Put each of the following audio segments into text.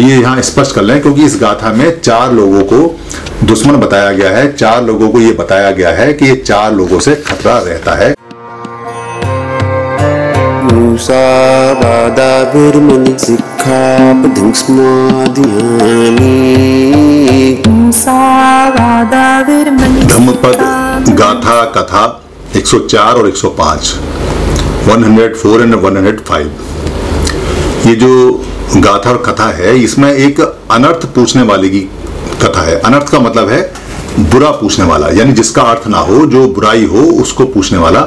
ये यहाँ स्पष्ट कर लें क्योंकि इस गाथा में चार लोगों को दुश्मन बताया गया है चार लोगों को ये बताया गया है कि ये चार लोगों से खतरा रहता है धम्मपद गाथा कथा 104 और 105 104 एंड 105 ये जो गाथा और कथा है, इसमें एक अनर्थ पूछने वाले की कथा है। अनर्थ का मतलब है बुरा पूछने वाला, यानी जिसका अर्थ ना हो, जो बुराई हो, उसको पूछने वाला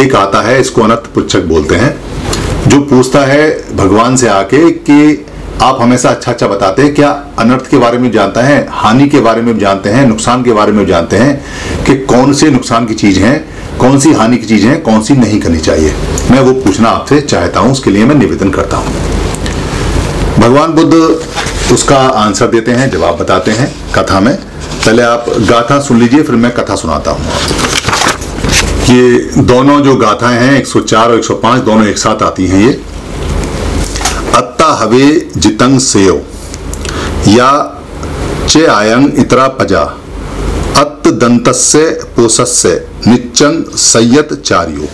एक आता है, इसको अनर्थ पुच्छक बोलते हैं। जो पूछता है भगवान से आके कि आप हमेशा अच्छा अच्छा बताते हैं, क्या अनर्थ के बारे में जानता है, हानि के बारे में जानते हैं, नुकसान के बारे में जानते हैं कि कौन से नुकसान की चीज़ है, कौन सी हानि की चीज़ है, कौन सी नहीं करनी चाहिए। मैं वो पूछना आपसे चाहता हूँ, उसके लिए मैं निवेदन करता हूँ। भगवान बुद्ध उसका आंसर देते हैं, जवाब बताते हैं कथा में। पहले आप गाथा सुन लीजिए, फिर मैं कथा सुनाता हूँ। ये दोनों जो गाथाएँ हैं 104 और 105 दोनों एक साथ आती हैं ये। अत्ता हवे जितंग सेयो, या चे आयंग इतरा पजा। अत्त दंतस्य, पोसस्य निच्चंग सयत चारियो।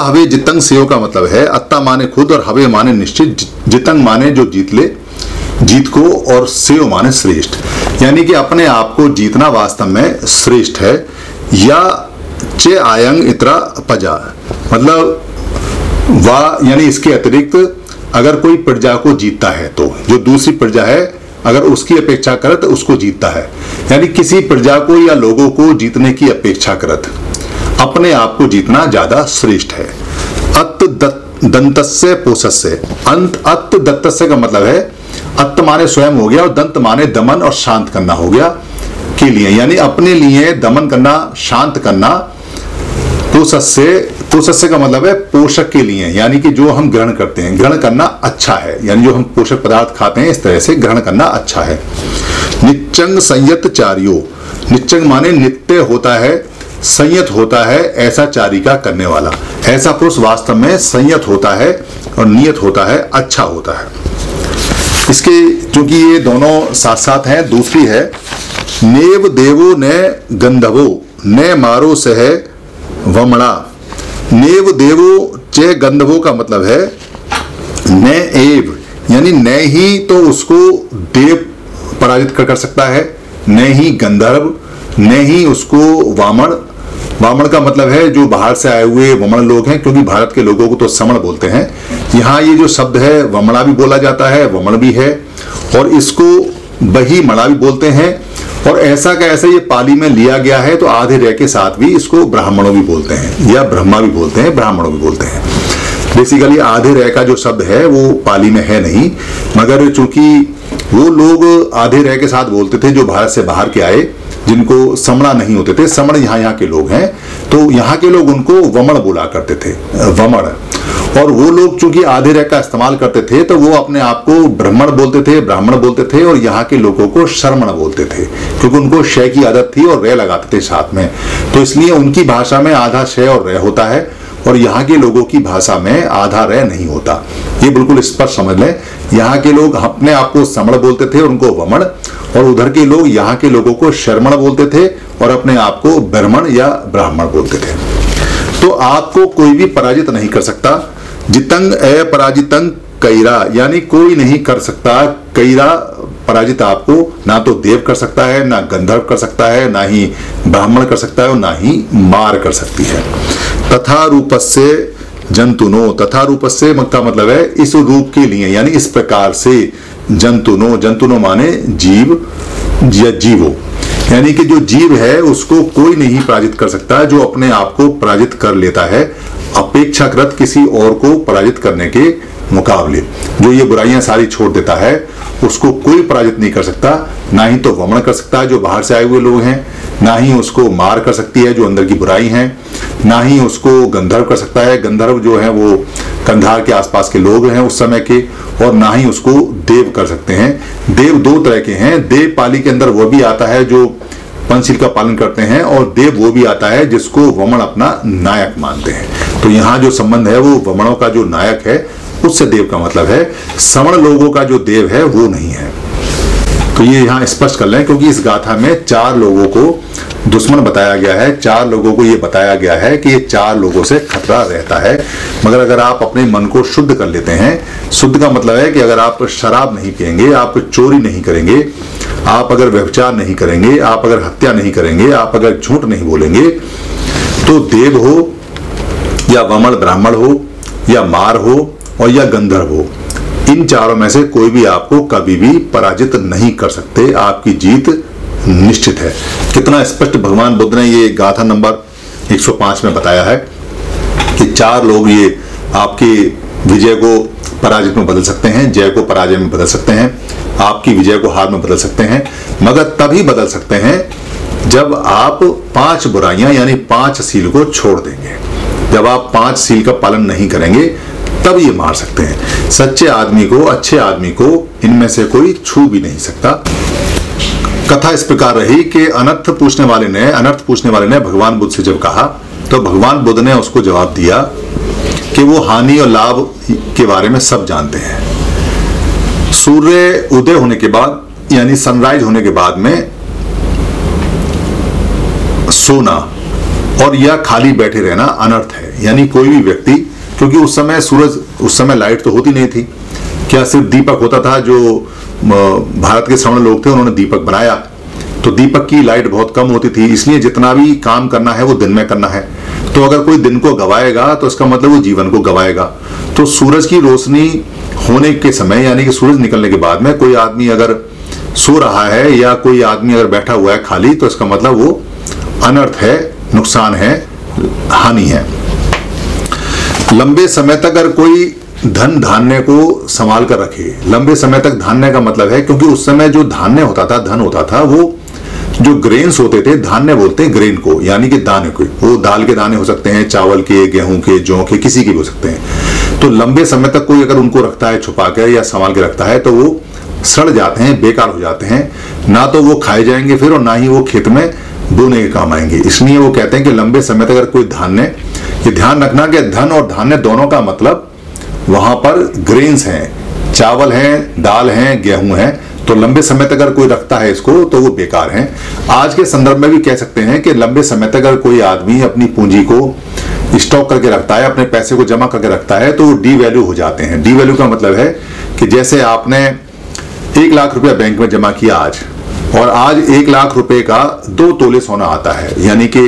हवे जितंग सेव का मतलब है, अत्ता माने खुद और हवे माने निश्चित जितंग माने जो जीत ले, जीत को और सेव माने श्रेष्ठ। यानी कि अपने आप को जीतना वास्तव में श्रेष्ठ है, या चे आयंग इतरा पजा। मतलब वाह यानी इसके अतिरिक्त अगर कोई प्रजा को जीतता है तो जो दूसरी प्रजा है, अगर उसकी अपेक्षा करत, उसको जीतता है। यानी किसी प्रजा को या लोगों को जीतने की अपेक्षा करत। अपने आप को जीतना ज़्यादा श्रेष्ठ है। अत दंतस्य पोषस्य। अंत अत दत्तस्य का मतलब है, अत्त माने स्वयं हो गया और दंत माने दमन और शांत करना हो गया, के लिए। यानी अपने लिए दमन करना, शांत करना, पोषस्य पोषस्य का मतलब है पोषक के लिए। यानी कि जो हम ग्रहण करते हैं, ग्रहण करना अच्छा है। यानी जो हम पोषक पदार्थ खाते हैं, इस तरह से ग्रहण करना अच्छा है। निचंग संयत चारियो निचंग माने नित्य होता है संयत होता है ऐसा चारिका करने वाला। ऐसा पुरुष वास्तव में संयत होता है और नियत होता है अच्छा होता है। इसके चूँकि ये दोनों साथ साथ हैं दूसरी है नेव देवो ने गंधवो न मारो सह वमणा। नेव देवो चे गंधवो का मतलब है न एव यानी न ही तो उसको देव पराजित कर, कर सकता है न ही गंधर्व न ही उसको वामन वामन का मतलब है जो बाहर से आए हुए वमन लोग हैं, क्योंकि भारत के लोगों को तो समण बोलते हैं। यहाँ ये जो शब्द है, वमणा भी बोला जाता है वमन भी है, और इसको बही मणा भी बोलते हैं, और ऐसा का ऐसा ये पाली में लिया गया है तो आधे रह के साथ भी इसको ब्राह्मणों भी बोलते हैं, या ब्रह्मा भी बोलते हैं, ब्राह्मणों भी बोलते हैं। बेसिकली आधे रह का जो शब्द है, वो पाली में है नहीं, मगर चूँकि वो लोग आधे रह के साथ बोलते थे, जो भारत से बाहर के आए जिनको समणा नहीं होते थे, समण यहाँ यहाँ के लोग हैं तो यहाँ के लोग उनको वमण बोला करते थे, वमण। और वो लोग चूँकि आधे रह का इस्तेमाल करते थे तो वो अपने आप को ब्राह्मण बोलते थे, ब्राह्मण बोलते थे, और यहाँ के लोगों को शर्मण बोलते थे, क्योंकि उनको शय की आदत थी और रे लगाते थे साथ में। तो इसलिए उनकी भाषा में आधा शय और रे होता है, और यहाँ के लोगों की भाषा में आधा रह नहीं होता। ये बिल्कुल स्पष्ट समझ लें। यहाँ के लोग अपने आप को समण बोलते थे और उनको वमण। और उधर के लोग, यहाँ के लोगों को शर्मण बोलते थे और अपने आप को ब्रह्मण या ब्राह्मण बोलते थे। तो आपको कोई भी पराजित नहीं कर सकता। जितंग अपराजितंग कैरा, यानी कोई नहीं कर सकता। कैरा पराजित आपको ना तो देव कर सकता है, ना गंधर्व कर सकता है, ना ही ब्राह्मण कर सकता है और ना ही मार कर सकती है। तथा रूप से जंतुनो तथा रूप से का मतलब है इस रूप के लिए, यानी इस प्रकार से जंतुनो जंतुनो माने जीव या जीवो। यानी कि जो जीव है, उसको कोई नहीं पराजित कर सकता, जो अपने आप को पराजित कर लेता है अपेक्षाकृत किसी और को पराजित करने के मुकाबले। जो ये बुराइयाँ सारी छोड़ देता है, उसको कोई पराजित नहीं कर सकता, ना ही तो वमन कर सकता है, जो बाहर से आए हुए लोग हैं, ना ही उसको मार कर सकती है, जो अंदर की बुराई है, ना ही उसको गंधर्व कर सकता है। गंधर्व जो है, वो कंधार के आसपास के लोग हैं उस समय के, और ना ही उसको देव कर सकते हैं। देव दो तरह के हैं। देव पाली के अंदर वो भी आता है जो पंचशील का पालन करते हैं, और देव वो भी आता है जिसको वमन अपना नायक मानते हैं। तो यहाँ जो संबंध है, वो वमनों का जो नायक है, उससे देव का मतलब है। समण लोगों का जो देव है, वो नहीं है। तो ये यहाँ स्पष्ट कर लें, क्योंकि इस गाथा में चार लोगों को दुश्मन बताया गया है, चार लोगों को ये बताया गया है कि ये चार लोगों से खतरा रहता है। मगर अगर आप अपने मन को शुद्ध कर लेते हैं, शुद्ध का मतलब है कि अगर आप शराब नहीं पियेंगे, आप चोरी नहीं करेंगे, आप अगर व्यवचार नहीं करेंगे, आप अगर हत्या नहीं करेंगे, आप अगर झूठ नहीं बोलेंगे तो देव हो, या वमन ब्राह्मण हो, या मार हो, और या गंधर्व हो। इन चारों में से कोई भी आपको कभी भी पराजित नहीं कर सकते। आपकी जीत निश्चित है। कितना स्पष्ट भगवान बुद्ध ने ये गाथा नंबर 105 में बताया है कि चार लोग ये आपकी विजय को पराजित में बदल सकते हैं, जय को पराजय में बदल सकते हैं, आपकी विजय को हार में बदल सकते हैं, मगर तभी बदल सकते हैं जब आप पाँच बुराइयाँ यानी पाँच सील को छोड़ देंगे। जब आप पाँच सील का पालन नहीं करेंगे तब ये मार सकते हैं। सच्चे आदमी को, अच्छे आदमी को इनमें से कोई छू भी नहीं सकता। कथा इस प्रकार रही कि अनर्थ पूछने वाले ने, अनर्थ पूछने वाले ने भगवान बुद्ध से जब कहा तो भगवान बुद्ध ने उसको जवाब दिया कि वो हानि और लाभ के बारे में सब जानते हैं। सूर्य उदय होने के बाद, यानी सनराइज होने के बाद में सोना और या खाली बैठे रहना अनर्थ है। यानी कोई भी व्यक्ति क्योंकि उस समय सूरज, उस समय लाइट तो होती नहीं थी। क्या सिर्फ़ दीपक होता था जो भारत के श्रवण लोग थे, उन्होंने दीपक बनाया। तो दीपक की लाइट बहुत कम होती थी, इसलिए जितना भी काम करना है, वो दिन में करना है। तो अगर कोई दिन को गवाएगा तो इसका मतलब वो जीवन को गवाएगा। तो सूरज की रोशनी होने के समय, यानी कि सूरज निकलने के बाद में, कोई आदमी अगर सो रहा है, या कोई आदमी अगर बैठा हुआ है खाली तो इसका मतलब वो अनर्थ है, नुकसान है, हानि है। लंबे समय तक अगर कोई धन धान्य को संभाल कर रखे, लंबे समय तक धान्य का मतलब है, क्योंकि उस समय जो धान्य होता था, धन होता था, वो जो ग्रेन्स होते थे, धान्य बोलते हैं ग्रेन को, यानी कि दाने को। वो दाल के दाने हो सकते हैं, चावल के, गेहूँ के, जौ के, किसी के भी हो सकते हैं। तो लंबे समय तक कोई अगर उनको रखता है, छुपा कर या संभाल के रखता है तो वो सड़ जाते हैं, बेकार हो जाते हैं। ना तो वो खाए जाएँगे फिर, और ना ही वो खेत में बोने के काम आएँगे। इसलिए वो कहते हैं कि लंबे समय तक अगर कोई धान्य ये ध्यान रखना कि धन और धान्य दोनों का मतलब वहाँ पर ग्रेन्स हैं, चावल हैं, दाल हैं, गेहूँ हैं। तो लंबे समय तक अगर कोई रखता है इसको तो वो बेकार है। आज के संदर्भ में भी कह सकते हैं कि लंबे समय तक अगर कोई आदमी अपनी पूंजी को स्टॉक करके रखता है, अपने पैसे को जमा करके रखता है तो वो डी वैल्यू हो जाते हैं। डी वैल्यू का मतलब है कि जैसे आपने एक लाख रुपया बैंक में जमा किया आज, और आज एक लाख रुपए का दो तोले सोना आता है, यानी कि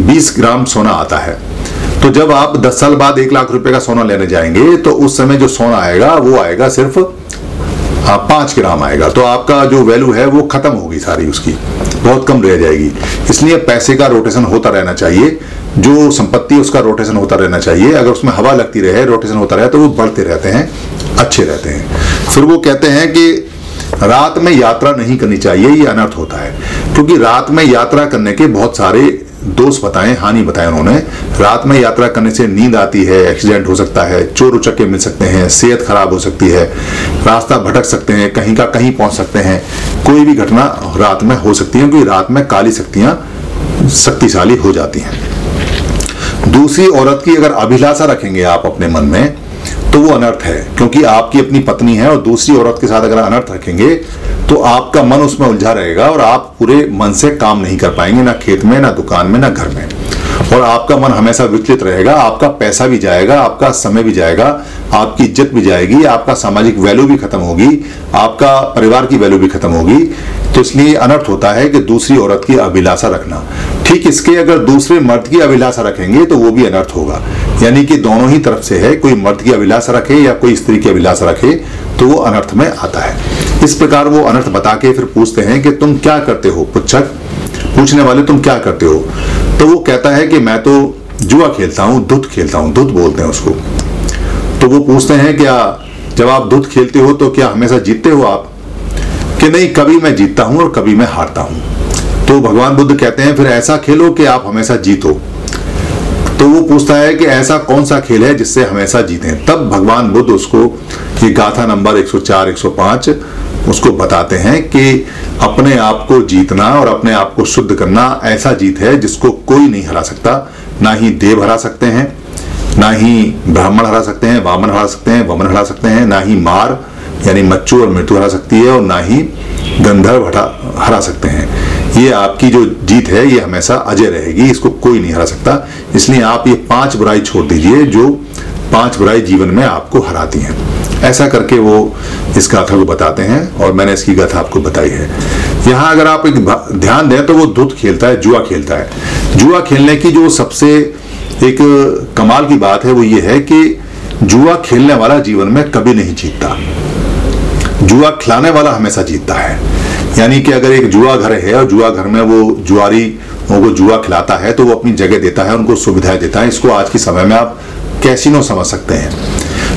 20 ग्राम सोना आता है। तो जब आप 10 साल बाद एक लाख रुपए का सोना लेने जाएँगे तो उस समय जो सोना आएगा, वो आएगा सिर्फ़ हाँ पाँच ग्राम आएगा। तो आपका जो वैल्यू है, वो खत्म होगी सारी उसकी। बहुत कम रह जाएगी। इसलिए पैसे का रोटेशन होता रहना चाहिए। जो संपत्ति उसका रोटेशन होता रहना चाहिए। अगर उसमें हवा लगती रहे रोटेशन होता रहे तो वो बढ़ते रहते हैं, अच्छे रहते हैं। फिर वो कहते हैं कि रात में यात्रा नहीं करनी चाहिए, ये अनर्थ होता है। क्योंकि रात में यात्रा करने के बहुत सारे दोष बताएँ, हानि बताएँ उन्होंने। रात में यात्रा करने से नींद आती है एक्सीडेंट हो सकता है, चोर उचक्के मिल सकते हैं, सेहत खराब हो सकती है, रास्ता भटक सकते हैं, कहीं का कहीं पहुँच सकते हैं। कोई भी घटना रात में हो सकती है, क्योंकि रात में काली शक्तियाँ शक्तिशाली हो जाती हैं। दूसरी औरत की अगर अभिलाषा रखेंगे आप अपने मन में तो वो अनर्थ है, क्योंकि आपकी अपनी पत्नी है और दूसरी औरत के साथ अगर अनर्थ रखेंगे तो आपका मन उसमें उलझा रहेगा और आप पूरे मन से काम नहीं कर पाएँगे, ना खेत में, ना दुकान में, ना घर में। और आपका मन हमेशा विचलित रहेगा, आपका पैसा भी जाएगा, आपका समय भी जाएगा, आपकी इज़्ज़त भी जाएगी, आपका सामाजिक वैल्यू भी खत्म होगी, आपका परिवार की वैल्यू भी खत्म होगी। तो इसलिए अनर्थ होता है कि दूसरी औरत की अभिलाषा रखना। ठीक इसके अगर दूसरे मर्द की अभिलाषा रखेंगे तो वो भी अनर्थ होगा। यानी कि दोनों ही तरफ़ से है, कोई मर्द की अभिलाषा रखे या कोई स्त्री की अभिलाषा रखे तो वो अनर्थ में आता है। इस प्रकार वो अनर्थ बता के फिर पूछते हैं कि तुम क्या करते हो, पुच्छक? पूछने वाले, तुम क्या करते हो? तो वो कहता है कि मैं तो जुआ खेलता हूँ, दुध खेलता हूँ, दुध बोलते हैं उसको। तो वो पूछते हैं, क्या जब आप दुध खेलते हो तो क्या हमेशा जीतते हो आप? कि नहीं, कभी मैं जीतता हूँ और कभी मैं हारता हूँ। तो भगवान बुद्ध कहते हैं, फिर ऐसा खेलो कि आप हमेशा जीतो। तो वो पूछता है कि ऐसा कौन सा खेल है जिससे हमेशा जीते तब भगवान बुद्ध उसको ये गाथा नंबर 104 105 उसको बताते हैं कि अपने आप को जीतना और अपने आप को शुद्ध करना ऐसा जीत है जिसको कोई नहीं हरा सकता। ना ही देव हरा सकते हैं, ना ही ब्राह्मण हरा सकते हैं, वामन हरा सकते हैं, वमन हरा सकते हैं, ना ही मार, यानी मच्चू और मृत्यु हरा सकती है और ना ही गंधर्व हटा, हरा सकते हैं। ये आपकी जो जीत है, ये हमेशा अजय रहेगी, इसको कोई नहीं हरा सकता। इसलिए आप ये पाँच बुराई छोड़ दीजिए, जो पाँच बुराई जीवन में आपको हराती हैं। ऐसा करके वो इस गाथा को बताते हैं, और मैंने इसकी गाथा आपको बताई है। यहाँ अगर आप एक ध्यान दें तो वो धुत खेलता है, जुआ खेलता है। जुआ खेलने की जो सबसे एक कमाल की बात है, वो ये है कि जुआ खेलने वाला जीवन में कभी नहीं जीतता। जुआ खिलाने वाला हमेशा जीतता है। यानी कि अगर एक जुआ घर है और जुआ घर में वो जुआरी उनको जुआ खिलाता है तो वो अपनी जगह देता है, उनको सुविधाएँ देता है। इसको आज के समय में आप कैसीनो समझ सकते हैं।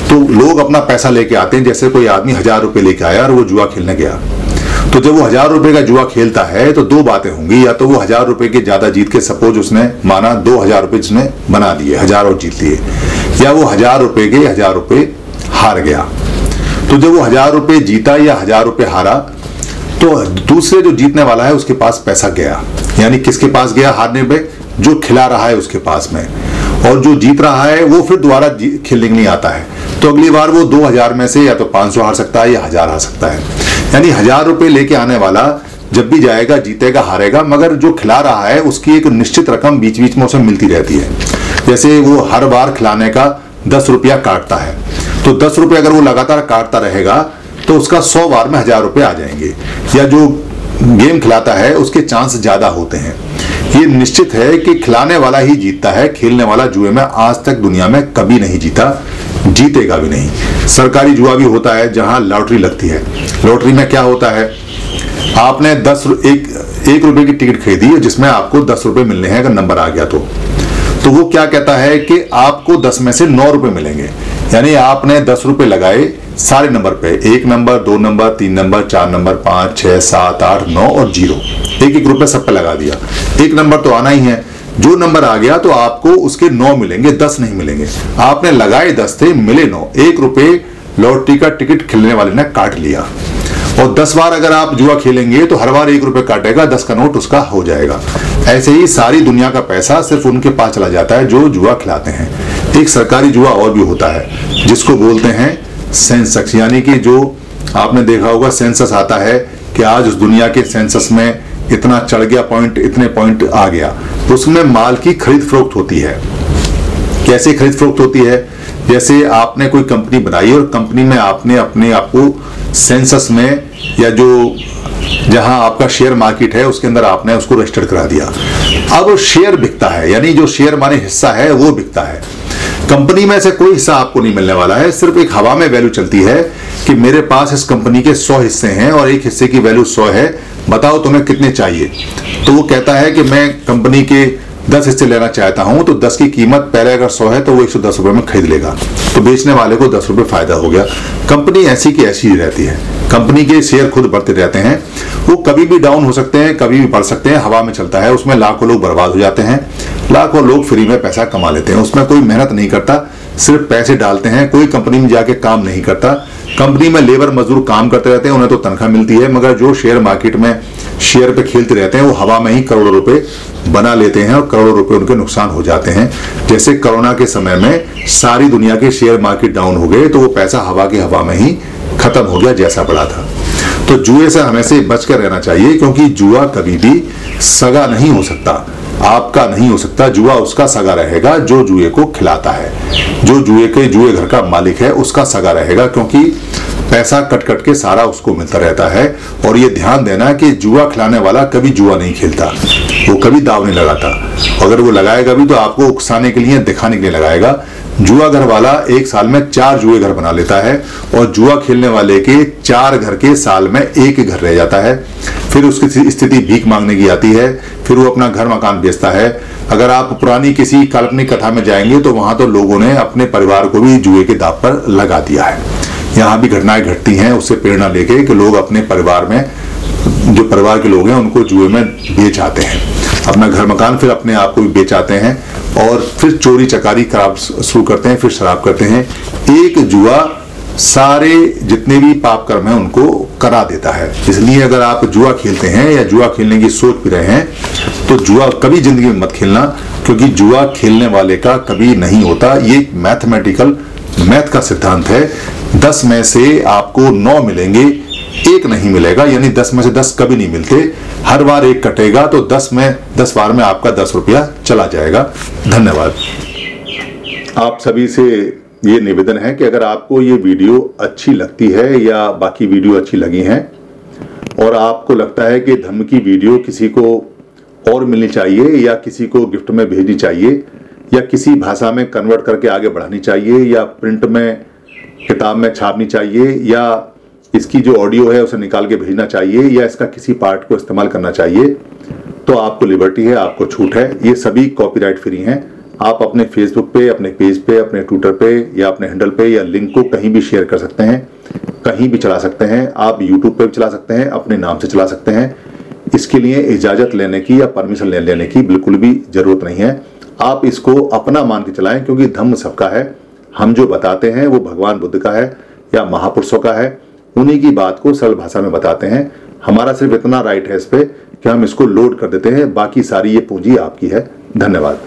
तो लोग अपना पैसा लेके आते हैं, जैसे कोई आदमी हज़ार रुपए लेके आया और वो जुआ खेलने गया। तो जब वो हज़ार रुपए का जुआ खेलता है तो दो बातें होंगी। या तो वो हज़ार रुपए के ज़्यादा जीत के सपोज़ उसने माना, दो हज़ार रुपए जिसने बना दिए हज़ार और जीत लिए। या वो हज़ार रुपए के हज़ार रुपए हार गया। तो जब वो हज़ार रुपए जीता या हज़ार रुपए हारा तो दूसरे जो जीतने वाला है, उसके पास पैसा गया। यानी किसके पास गया? हारने पे। जो खिला रहा है, उसके पास में। और जो जीत रहा है, वो फिर दोबारा खेलने के लिए आता है। तो अगली बार वो दो हज़ार में से या तो पाँच सौ हार सकता है या हज़ार हार सकता है। यानी हज़ार रुपए लेके आने वाला जब भी जाएगा, जीतेगा, हारेगा, मगर जो खिला रहा है, उसकी एक निश्चित रकम बीच बीच में उसे मिलती रहती है। जैसे वो हर बार खिलाने का दस रुपया काटता है। तो दस रुपये अगर वो लगातार काटता रहेगा तो उसका सौ बार में हज़ार रुपये आ जाएँगे। या जो गेम खिलाता है, उसके चांस ज़्यादा होते हैं। ये निश्चित है कि खिलाने वाला ही जीतता है, खेलने वाला जुए में आज तक दुनिया में कभी नहीं जीता, जीतेगा भी नहीं। सरकारी जुआ भी होता है जहाँ लॉटरी लगती है। लॉटरी में क्या होता है? आपने दस एक एक रुपए की टिकट खरीदी जिसमें आपको दस रुपए मिलने हैं, अगर नंबर आ गया तो। तो वो क्या कहता है कि आपको दस में से नौ रुपए मिलेंगे। यानी आपने दस रुपए लगाए सारे नंबर पे। एक नंबर, दो नंबर, तीन नंबर, चार नंबर, पाँच, छह, सात, आठ, नौ और ज़ीरो। एक एक रुपए सब पे लगा दिया। एक नंबर तो आना ही है। जो नंबर आ गया तो आपको उसके नौ मिलेंगे, दस नहीं मिलेंगे। आपने लगाए दस थे, मिले नौ। एक रुपए लॉटरी का टिकट खिलने वाले ने काट लिया। और दस बार अगर आप जुआ खेलेंगे तो हर बार एक रुपए काटेगा, दस का नोट उसका हो जाएगा। ऐसे ही सारी दुनिया का पैसा सिर्फ़ उनके पास चला जाता है जो जुआ खिलाते हैं। एक सरकारी जुआ और भी होता है, जिसको बोलते हैं सेंसक्स। यानी कि जो आपने देखा होगा, सेंसस आता है कि आज उस दुनिया के सेंसस में इतना चढ़ गया पॉइंट इतने पॉइंट आ गया। उसमें माल की खरीद फरोख्त होती है। कैसे खरीद फरोख्त होती है? जैसे आपने कोई कंपनी बनाई और कंपनी में आपने अपने आप को सेंसस में या जो, जहाँ आपका शेयर मार्केट है, उसके अंदर आपने उसको रजिस्टर करा दिया। अब शेयर बिकता है, यानी जो शेयर माने हिस्सा है, वो बिकता है। कंपनी में से कोई हिस्सा आपको नहीं मिलने वाला है। सिर्फ़ एक हवा में वैल्यू चलती है कि मेरे पास इस कंपनी के सौ हिस्से हैं और एक हिस्से की वैल्यू सौ है। बताओ तुम्हें कितने चाहिए? तो वो कहता है कि मैं कंपनी के दस हिस्से लेना चाहता हूँ तो दस की कीमत पहले अगर सौ है तो वो एक सौ दस रुपए में खरीद लेगा। तो बेचने वाले को दस रुपए फ़ायदा हो गया। कंपनी ऐसी की ऐसी ही रहती है। कंपनी के शेयर खुद बढ़ते रहते हैं। वो कभी भी डाउन हो सकते हैं, कभी भी बढ़ सकते हैं, हवा में चलता है, उसमें लाखों लोग बर्बाद हो जाते हैं। लाखों लोग फ्री में पैसा कमा लेते हैं। उसमें कोई मेहनत नहीं करता, सिर्फ़ पैसे डालते हैं। कोई कंपनी में जाके काम नहीं करता। कंपनी में लेबर मजदूर काम करते रहते हैं, उन्हें तो तनख्वाह मिलती है, मगर जो शेयर मार्केट में शेयर पे खेलते रहते हैं, वो हवा में ही करोड़ों रुपए बना लेते हैं और करोड़ों रुपए उनके नुकसान हो जाते हैं। जैसे कोरोना के समय में सारी दुनिया के शेयर मार्केट डाउन हो गए तो वो पैसा हवा के हवा में ही खत्म हो गया जैसा पड़ा था। तो जुए से हमें से बचकर रहना चाहिए, क्योंकि जुआ कभी भी सगा नहीं हो सकता। आपका नहीं हो सकता, जुआ उसका सगा रहेगा, जो जुए को खिलाता है। जो जुए के, जुए घर का मालिक है, उसका सगा रहेगा, क्योंकि पैसा कट कट के सारा उसको मिलता रहता है। और ये ध्यान देना कि जुआ खिलाने वाला कभी जुआ नहीं खेलता, वो कभी दाव नहीं लगाता। अगर वो लगाएगा भी तो आपको उकसाने के लिए, दिखाने के लिए लगाएगा। जुआ घर वाला एक साल में चार जुए घर बना लेता है और जुआ खेलने वाले के चार घर के साल में एक घर रह जाता है। फिर उसकी स्थिति भीख मांगने की आती है, फिर वो अपना घर मकान बेचता है। अगर आप पुरानी किसी काल्पनिक कथा में जाएँगे तो वहाँ तो लोगों ने अपने परिवार को भी जुए के दाप पर लगा दिया है। यहाँ भी घटनाएँ घटती हैं, उससे प्रेरणा लेके कि लोग अपने परिवार में जो परिवार के लोग हैं, उनको जुए में बेच आते हैं। अपना घर मकान फिर अपने आप को भी बेच आते हैं। और फिर चोरी चकारी खराब शुरू करते हैं, फिर शराब करते हैं। एक जुआ सारे जितने भी पाप कर्म हैं उनको करा देता है। इसलिए अगर आप जुआ खेलते हैं या जुआ खेलने की सोच भी रहे हैं तो जुआ कभी ज़िंदगी में मत खेलना, क्योंकि जुआ खेलने वाले का कभी नहीं होता। ये मैथमेटिकल, मैथ का सिद्धांत है। दस में से आपको नौ मिलेंगे। एक नहीं मिलेगा, यानी दस में से दस कभी नहीं मिलते। हर बार एक कटेगा तो दस में, दस बार में आपका दस रुपया चला जाएगा। धन्यवाद। आप सभी से ये निवेदन है कि अगर आपको ये वीडियो अच्छी लगती है या बाकी वीडियो अच्छी लगी हैं, और आपको लगता है कि धर्म की वीडियो किसी को और मिलनी चाहिए, या किसी को गिफ्ट में भेजनी चाहिए, या किसी भाषा में कन्वर्ट करके आगे बढ़ानी चाहिए, या प्रिंट में, किताब में छापनी चाहिए, या इसकी जो ऑडियो है, उसे निकाल के भेजना चाहिए या इसका किसी पार्ट को इस्तेमाल करना चाहिए तो आपको लिबर्टी है, आपको छूट है। ये सभी कॉपीराइट फ्री हैं। आप अपने फेसबुक पे, अपने पेज पे, अपने ट्विटर पे या अपने हैंडल पे या लिंक को कहीं भी शेयर कर सकते हैं, कहीं भी चला सकते हैं। आप यूट्यूब पे भी चला सकते हैं, अपने नाम से चला सकते हैं। इसके लिए इजाज़त लेने की या परमिशन ले, लेने की बिल्कुल भी ज़रूरत नहीं है। आप इसको अपना मान के चलाएँ, क्योंकि धम्म सबका है। हम जो बताते हैं, वो भगवान बुद्ध का है या महापुरुषों का है। उन्हीं की बात को सरल भाषा में बताते हैं। हमारा सिर्फ़ इतना राइट है इस पे कि हम इसको लोड कर देते हैं। बाकी सारी ये पूंजी आपकी है। धन्यवाद।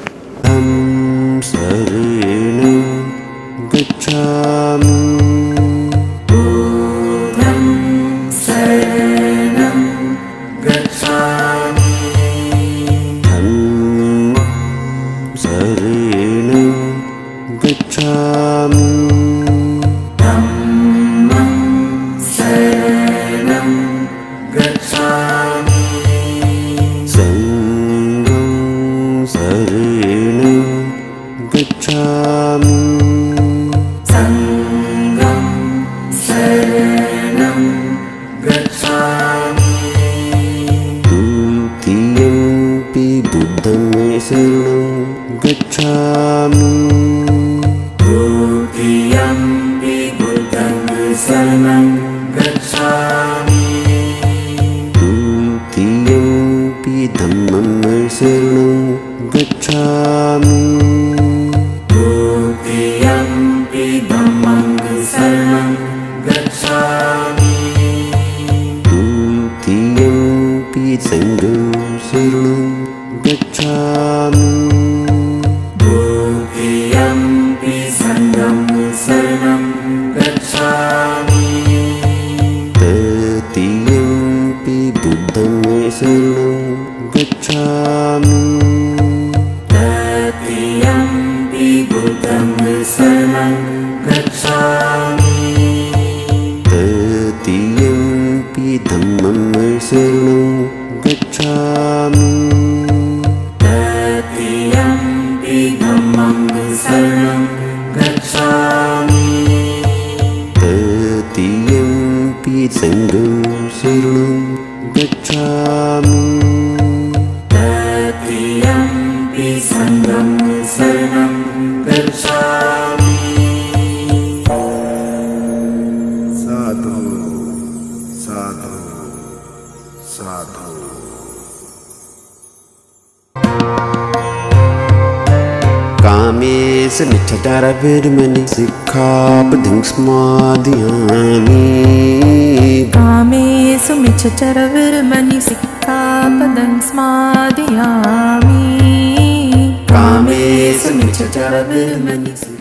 away so long Sadhu Sadhu Sadhu. Kamesh मिच्छटारविर्मणि सिक्खापदं स्मादयामि कामेषु मिच्छचरविर्मणि सिक्खापदं स्मादयामि Mimi in the middle.